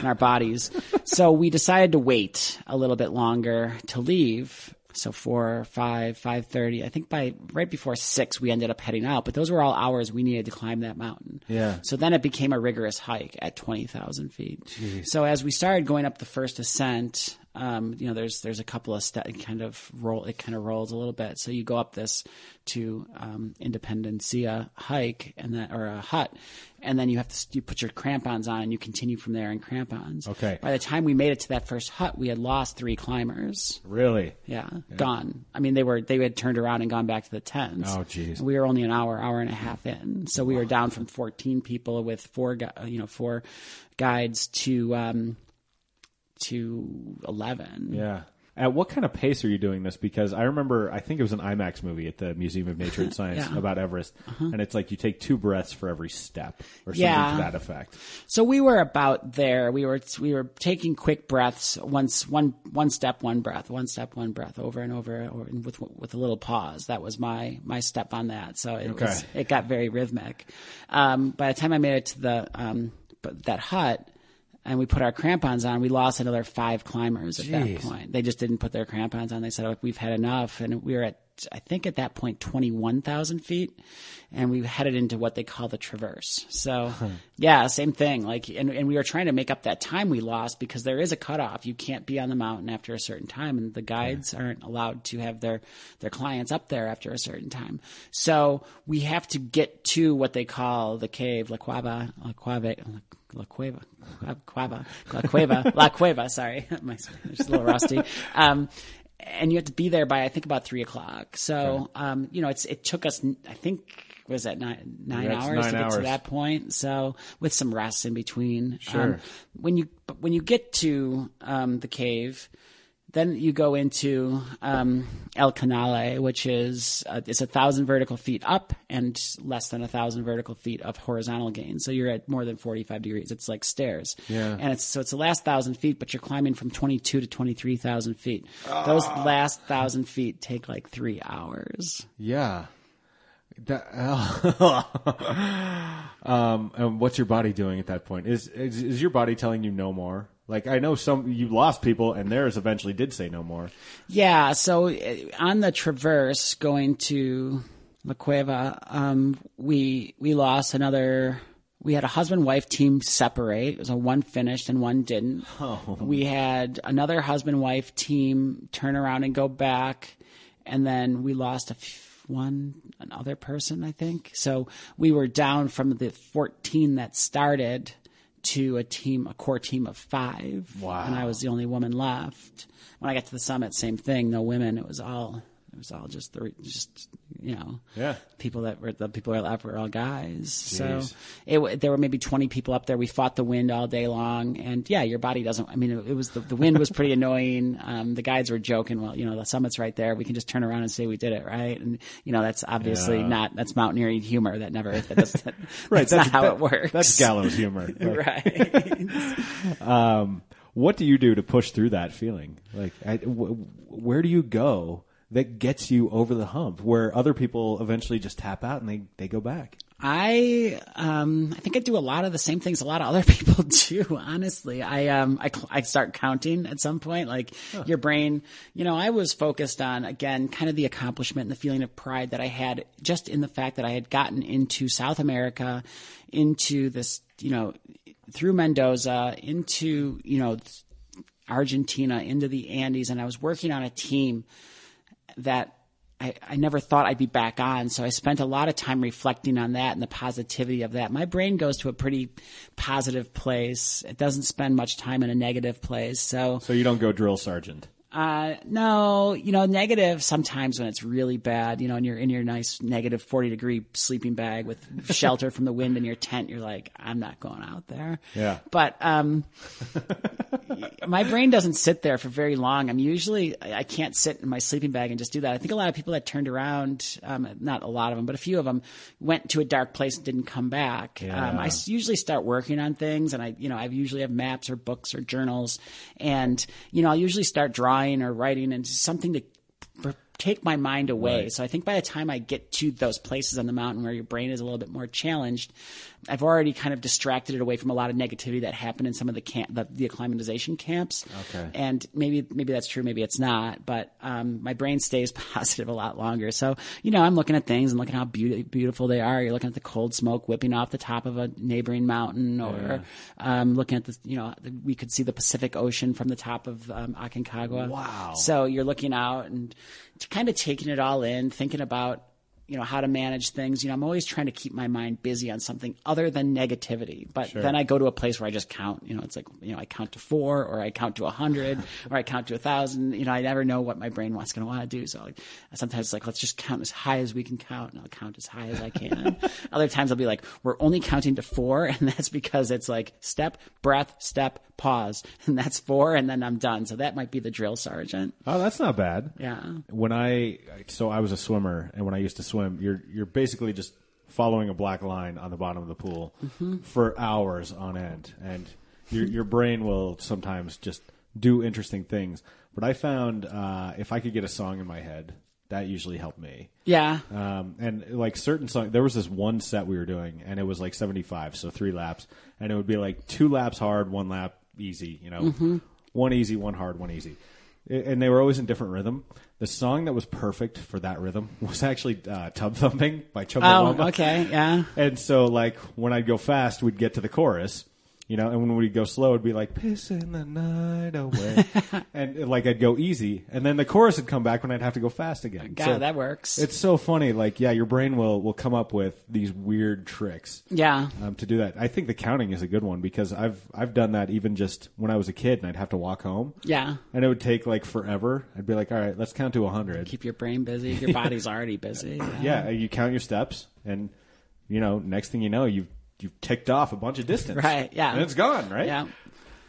in our bodies. So we decided to wait a little bit longer to leave. So four, five, five thirty. I think by right before six, we ended up heading out. But those were all hours we needed to climb that mountain. Yeah. So then it became a rigorous hike at twenty thousand feet. So as we started going up the first ascent, um, you know, there's there's a couple of ste- kind of roll. It kind of rolls a little bit. So you go up this to um, Independencia hike and then or a hut, and then you have to you put your crampons on and you continue from there in crampons. Okay. By the time we made it to that first hut, we had lost three climbers. Really? Yeah, gone. I mean, they were they had turned around and gone back to the tents. Oh, jeez. We were only an hour, hour and a half in, so we were down from fourteen people with four, you know, four guides to um, to eleven. Yeah. At what kind of pace are you doing this? Because I remember, I think it was an IMAX movie at the Museum of Nature and Science Yeah. Uh-huh. about Everest, and it's like you take two breaths for every step, or something Yeah. to that effect. So we were about there. We were we were taking quick breaths, once one one step, one breath, one step, one breath, over and over, or with with a little pause. That was my my step on that. So it was it got very rhythmic. Um, by the time I made it to the um, that hut. And we put our crampons on. We lost another five climbers at that point. They just didn't put their crampons on. They said, "Oh, we've had enough." And we were at, I think, at that point, twenty-one thousand feet, and we headed into what they call the traverse. So, yeah, same thing. Like, and, and we were trying to make up that time we lost because there is a cutoff. You can't be on the mountain after a certain time, and the guides aren't allowed to have their their clients up there after a certain time. So we have to get to what they call the cave, La Cueva, La Cueva. La Cueva, Cueva, La Cueva, La Cueva. Sorry, my Spanish is a little rusty. Um, and you have to be there by I think about three o'clock. So um, you know, it's it took us I think was that nine nine That's hours nine to get hours. to that point. So with some rest in between. Sure. Um, when you when you get to um, the cave. Then you go into um, El Canale, which is uh, it's a thousand vertical feet up and less than a thousand vertical feet of horizontal gain. So you're at more than 45 degrees. It's like stairs. Yeah. And it's so it's the last thousand feet, but you're climbing from 22 to 23,000 feet. Those last thousand feet take like three hours. Yeah. That, um, and what's your body doing at that point? Is, is is your body telling you no more? Like I know some you lost people, and theirs eventually did say no more. Yeah, so uh, on the traverse going to La Cueva, um, we we lost another. We had a husband wife team separate. It was a one finished and one didn't. We had another husband wife team turn around and go back, and then we lost a f- one another person. I think so. We were down from the fourteen that started to a team, a core team of five. Wow. And I was the only woman left. When I got to the summit, same thing. No women. It was all. It was all just the just you know Yeah. people that were the people that were left were all guys. So it there were maybe twenty people up there. We fought the wind all day long, and yeah, your body doesn't. I mean, it, was the, the wind was pretty annoying. Um, the guides were joking. Well, you know, the summit's right there. We can just turn around and say we did it, right? And you know, that's obviously Yeah. not that's mountaineering humor. That never that that, Right, That's, not how that- it works. That's gallows humor. Right. What do you do to push through that feeling? Like, I, w- where do you go that gets you over the hump, where other people eventually just tap out and they they go back? I um I think I do a lot of the same things a lot of other people do. Honestly, I um I I start counting at some point. Like your brain, you know, I was focused on again kind of the accomplishment and the feeling of pride that I had just in the fact that I had gotten into South America, into this, you know, through Mendoza, into you know Argentina, into the Andes, and I was working on a team that I, I never thought I'd be back on. So I spent a lot of time reflecting on that and the positivity of that. My brain goes to a pretty positive place. It doesn't spend much time in a negative place. So, So you don't go drill sergeant. Uh, no, you know, negative sometimes when it's really bad, you know, and you're in your nice negative 40 degree sleeping bag with shelter from the wind in your tent, you're like, I'm not going out there. Yeah. But, um, my brain doesn't sit there for very long. I'm usually, I I can't sit in my sleeping bag and just do that. I think a lot of people that turned around, um, not a lot of them, but a few of them went to a dark place and didn't come back. Um, I usually start working on things and I, you know, I usually have maps or books or journals and, you know, I'll usually start drawing or writing and something to p- take my mind away. So I think by the time I get to those places on the mountain where your brain is a little bit more challenged, I've already kind of distracted it away from a lot of negativity that happened in some of the camp, the, the acclimatization camps. Okay. And maybe maybe that's true, maybe it's not. But um, my brain stays positive a lot longer. So you know, I'm looking at things and looking how beauty, beautiful they are. You're looking at the cold smoke whipping off the top of a neighboring mountain, or um, looking at the you know the, we could see the Pacific Ocean from the top of um, Aconcagua. Wow. So you're looking out and kind of taking it all in, thinking about you know how to manage things. You know, I'm always trying to keep my mind busy on something other than negativity. But then I go to a place where I just count. You know, it's like you know I count to four, or I count to a hundred, or I count to a thousand. You know, I never know what my brain wants going to want to do. So like, sometimes it's like let's just count as high as we can count, and I'll count as high as I can. Other times I'll be like, we're only counting to four, and that's because it's like step, breath, step, pause, and that's four, and then I'm done. So that might be the drill sergeant. Oh, that's not bad. Yeah. When I so I was a swimmer, and when I used to swim, you're you're basically just following a black line on the bottom of the pool for hours on end, and your your brain will sometimes just do interesting things. But I found uh, if I could get a song in my head, that usually helped me. Yeah. Um, and like certain songs, there was this one set we were doing, and it was like 75, so three laps, and it would be like two laps hard, one lap easy, you know, one easy, one hard, one easy. And they were always in different rhythm. The song that was perfect for that rhythm was actually uh, Tub Thumping by Chumbawamba. Oh, okay. Yeah. And so, like, when I'd go fast, we'd get to the chorus, you know, and when we'd go slow, it'd be like, pissing the night away. and, like, I'd go easy. And then the chorus would come back when I'd have to go fast again. God, So that works. It's so funny. Like, yeah, your brain will, will come up with these weird tricks yeah. um, to do that. I think the counting is a good one because I've, I've done that even just when I was a kid and I'd have to walk home. Yeah. And it would take like forever. I'd be like, all right, let's count to 100. Keep your brain busy. Your body's already busy. yeah, you count your steps, and you know, next thing you know, you've you've ticked off a bunch of distance. Right, yeah. and it's gone. Right. Yeah.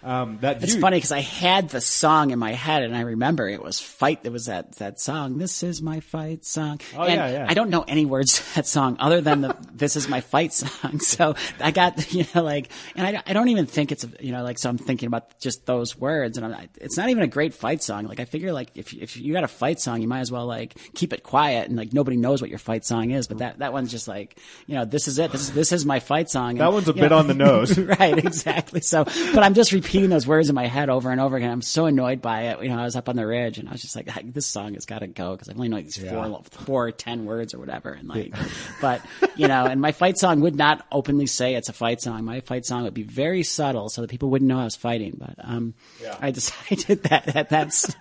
Um, that It's view, funny because I had the song in my head and I remember it was fight. It was that, that song. This is my fight song. Oh, and yeah, yeah. I don't know any words to that song other than the, this is my fight song. So I got, you know, like, and I, I don't even think it's, you know, like, so I'm thinking about just those words and I'm, it's not even a great fight song. Like I figure like if, if you got a fight song, you might as well like keep it quiet and like nobody knows what your fight song is. But that, that one's just like, you know, this is it. This is, this is my fight song. That one's a bit know, on the nose. right, exactly. So, but I'm just repeating those words in my head over and over again. I'm so annoyed by it. You know, I was up on the ridge and I was just like, this song has got to go because I only know these four, four, or ten words or whatever. And like, but you know, and my fight song would not openly say it's a fight song. My fight song would be very subtle so that people wouldn't know I was fighting. But um, yeah. I decided that, that that's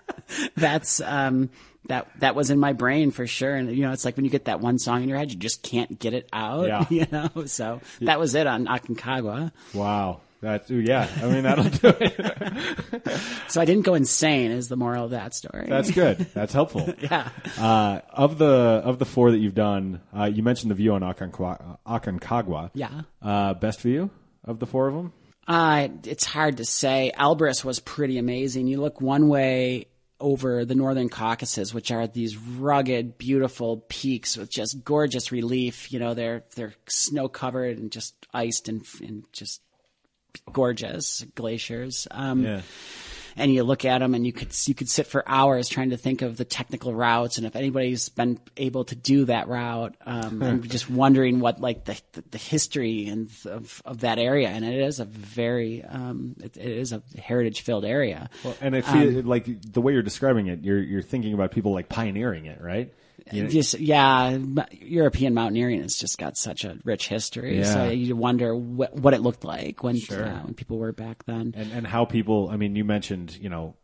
that's um. That that was in my brain for sure, and you know it's like when you get that one song in your head, you just can't get it out. Yeah. You know, so that was it on Aconcagua. wow. That ooh, yeah. I mean, that'll do it. So I didn't go insane. Is the moral of that story? That's good. That's helpful. yeah. Uh, of the of the four that you've done, uh, you mentioned the view on Aconcagua. Aconcagua. Yeah. Uh, best view of the four of them. Uh, it's hard to say. Elbrus was pretty amazing. You look one way over the northern Caucasus, which are these rugged, beautiful peaks with just gorgeous relief. You know, they're they're snow covered and just iced and, and just gorgeous glaciers. Um, Yeah. and you look at them and you could you could sit for hours trying to think of the technical routes and if anybody's been able to do that route um, and just wondering what like the the, the history and of, of that area and it is a very um, it, it is a heritage filled area Well, and it feel, like the way you're describing it, you're you're thinking about people like pioneering it, right? You know- just yeah European mountaineering has just got such a rich history so Yeah. you wonder what, what it looked like when uh, when people were back then and and how people. I mean, you mentioned you know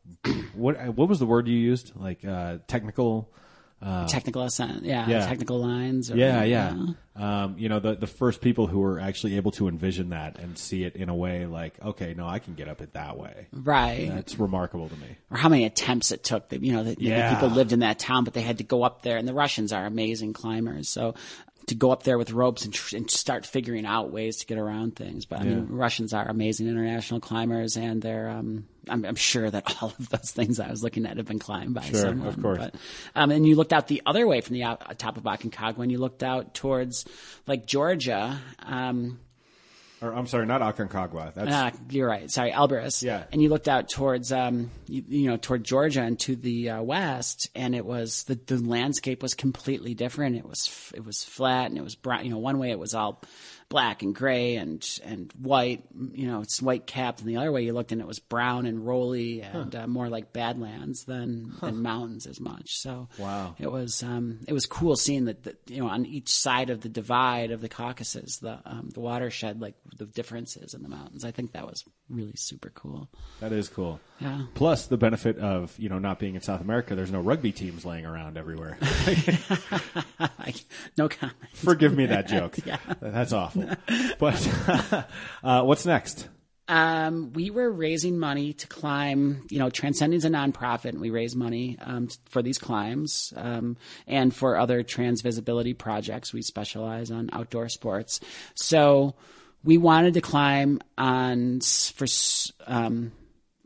what what was the word you used? Like uh, technical. Technical ascent, yeah, yeah. technical lines. Or, Yeah, yeah. Um, you know, the the first people who were actually able to envision that and see it in a way like, okay, no, I can get up it that way. right. That's remarkable to me. or how many attempts it took. That you know, that Yeah. people lived in that town, but they had to go up there. And the Russians are amazing climbers, so to go up there with ropes and, tr- and start figuring out ways to get around things. But I mean, Russians are amazing international climbers, and they're. Um, I'm, I'm sure that all of those things I was looking at have been climbed by Sure, someone. of course. But, um, and you looked out the other way from the top of Aconcagua, and you looked out towards like Georgia. Um, Or I'm sorry, not Aconcagua. That's Ah, you're right. Sorry, Elbrus. Yeah. And you looked out towards, um, you, you know, toward Georgia and to the uh, west, and it was the the landscape was completely different. It was it was flat and it was brown. You know, one way it was all black and gray and and white. You know, it's white capped, and the other way you looked and it was brown and rolly and uh, more like Badlands than than mountains as much. So Wow. it was um, it was cool seeing that, that you know on each side of the divide of the Caucasus, the um, the watershed, like the differences in the mountains. I think that was really super cool. that is cool. Yeah. Plus the benefit of you know not being in South America, there's no rugby teams laying around everywhere. No comment. Forgive me that joke. yeah. That's awful. But uh, what's next? Um, we were raising money to climb. You know, TranSending's a nonprofit, and we raise money um, for these climbs um, and for other trans visibility projects. We specialize on outdoor sports, so we wanted to climb on for um,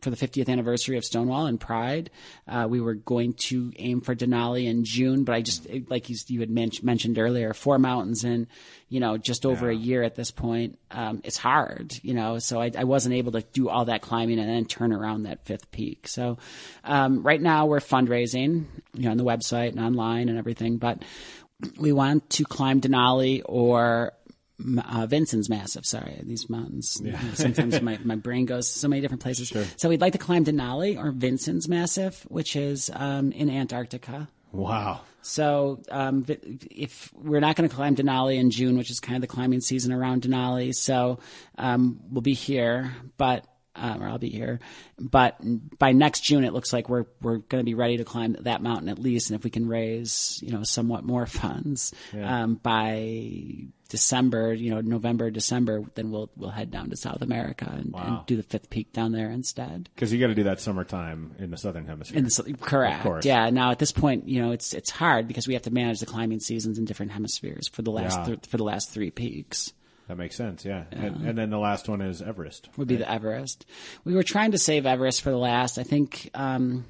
for the 50th anniversary of Stonewall and Pride. Uh, we were going to aim for Denali in June, but I just like you, you had men- mentioned earlier, four mountains in you know just over a year at this point. Um, it's hard, you know. So I, I wasn't able to do all that climbing and then turn around that fifth peak. So um, right now we're fundraising, you know, on the website and online and everything, but we want to climb Denali or uh, Vinson Massif. Sorry, these mountains. Sometimes my, my brain goes so many different places. So we'd like to climb Denali or Vinson Massif, which is um, in Antarctica. Wow. So um, if we're not going to climb Denali in June, which is kind of the climbing season around Denali, so um, we'll be here, but um, or I'll be here. But by next June, it looks like we're we're going to be ready to climb that mountain at least, and if we can raise you know somewhat more funds um, by December, you know November, December, then we'll we'll head down to South America and, and do the fifth peak down there instead. Because you got to do that summertime in the southern hemisphere. In the, correct. Yeah. Now at this point, you know, it's it's hard because we have to manage the climbing seasons in different hemispheres for the last Yeah. th- for the last three peaks. That makes sense. Yeah. And, and then the last one is Everest. Would be the Everest. We were trying to save Everest for the last. I think, um,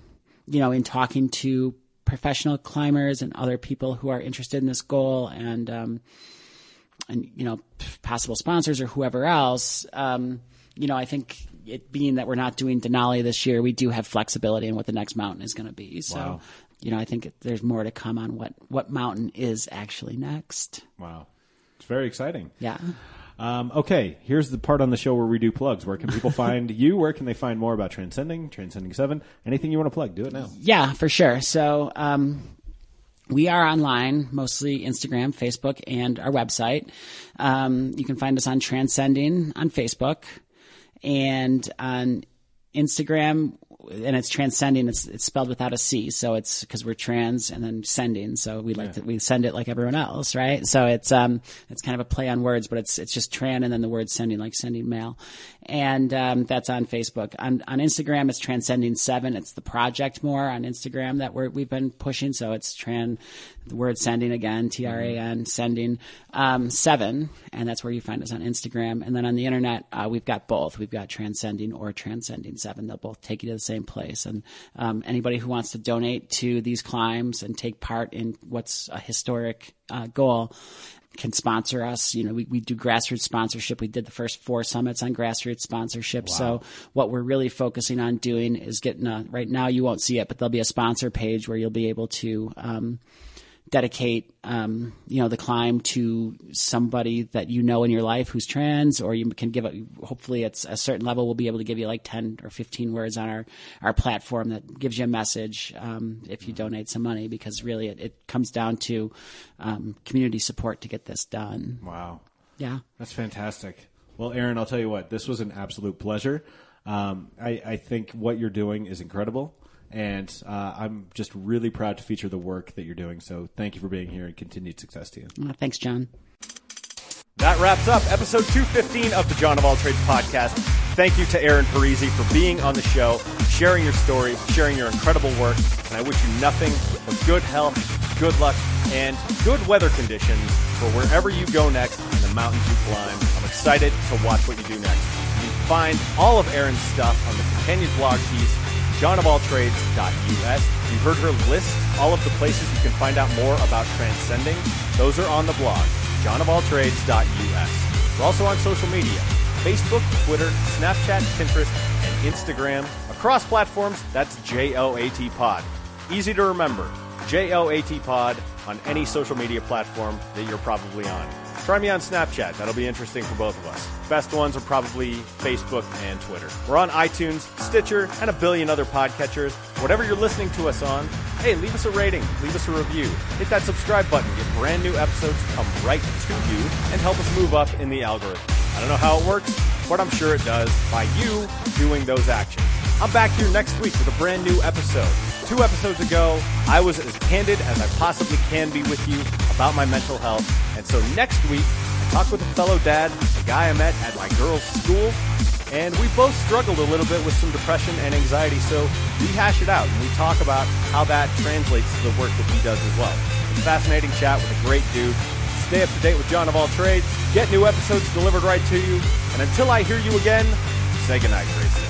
you know, in talking to professional climbers and other people who are interested in this goal, and um, and you know, possible sponsors or whoever else. Um, you know, I think it being that we're not doing Denali this year, we do have flexibility in what the next mountain is going to be. So, Wow. you know, I think there's more to come on what what mountain is actually next. Wow. It's very exciting. Yeah. Um, okay, here's the part on the show where we do plugs. Where can people find you? Where can they find more about TranSending, TranSending 7? Anything you want to plug, do it now. Yeah, for sure. So um, we are online, mostly Instagram, Facebook, and our website. Um, you can find us on TranSending on Facebook and on Instagram. And it's TranSending. It's it's spelled without a c, so it's because we're trans and then sending. So we like to we send it like everyone else, right? So it's um it's kind of a play on words, but it's it's just tran and then the word sending, like sending mail, and um, that's on Facebook. On on Instagram, it's TranSending seven. It's the project more on Instagram that we're we've been pushing. So it's tran the word sending again, T R A N sending um, seven, and that's where you find us on Instagram. And then on the internet, uh, we've got both. We've got TranSending or TranSending seven. They'll both take you to the same place. And um, anybody who wants to donate to these climbs and take part in what's a historic uh, goal can sponsor us. You know, we, we do grassroots sponsorship. We did the first four summits on grassroots sponsorship. So what we're really focusing on doing is getting a, right now you won't see it, but there'll be a sponsor page where you'll be able to, um, dedicate um, you know the climb to somebody that you know in your life who's trans or you can give it hopefully at a certain level we'll be able to give you like 10 or 15 words on our our platform that gives you a message um, if you donate some money because really it, it comes down to um, community support to get this done Wow. yeah That's fantastic. Well, Erin, I'll tell you what, this was an absolute pleasure. Um, I, I think what you're doing is incredible. And uh, I'm just really proud to feature the work that you're doing. So thank you for being here and continued success to you. Uh, thanks, John. That wraps up episode 215 of the John of All Trades podcast. Thank you to Erin Parisi for being on the show, sharing your story, sharing your incredible work, and I wish you nothing but good health, good luck, and good weather conditions for wherever you go next and the mountains you climb. I'm excited to watch what you do next. You can find all of Erin's stuff on the companion blog piece, johnofalltrades.us. You heard her list all of the places you can find out more about TranSending. Those are on the blog, johnofalltrades.us. We're also on social media Facebook, Twitter, Snapchat, Pinterest, and Instagram. Across platforms, that's JOAT Pod. Easy to remember, JOAT Pod on any social media platform that you're probably on. Try me on Snapchat. That'll be interesting for both of us. Best ones are probably Facebook and Twitter. We're on iTunes, Stitcher, and a billion other podcatchers. Whatever you're listening to us on, hey, leave us a rating, leave us a review. Hit that subscribe button. Get brand new episodes come right to you and help us move up in the algorithm. I don't know how it works, but I'm sure it does by you doing those actions. I'm back here next week with a brand new episode. Two episodes ago, I was as candid as I possibly can be with you about my mental health. And so next week, I talk with a fellow dad, a guy I met at my girls' school, and we both struggled a little bit with some depression and anxiety. So we hash it out and we talk about how that translates to the work that he does as well. A fascinating chat with a great dude. Stay up to date with John of All Trades. Get new episodes delivered right to you. And until I hear you again, say goodnight, Gracie.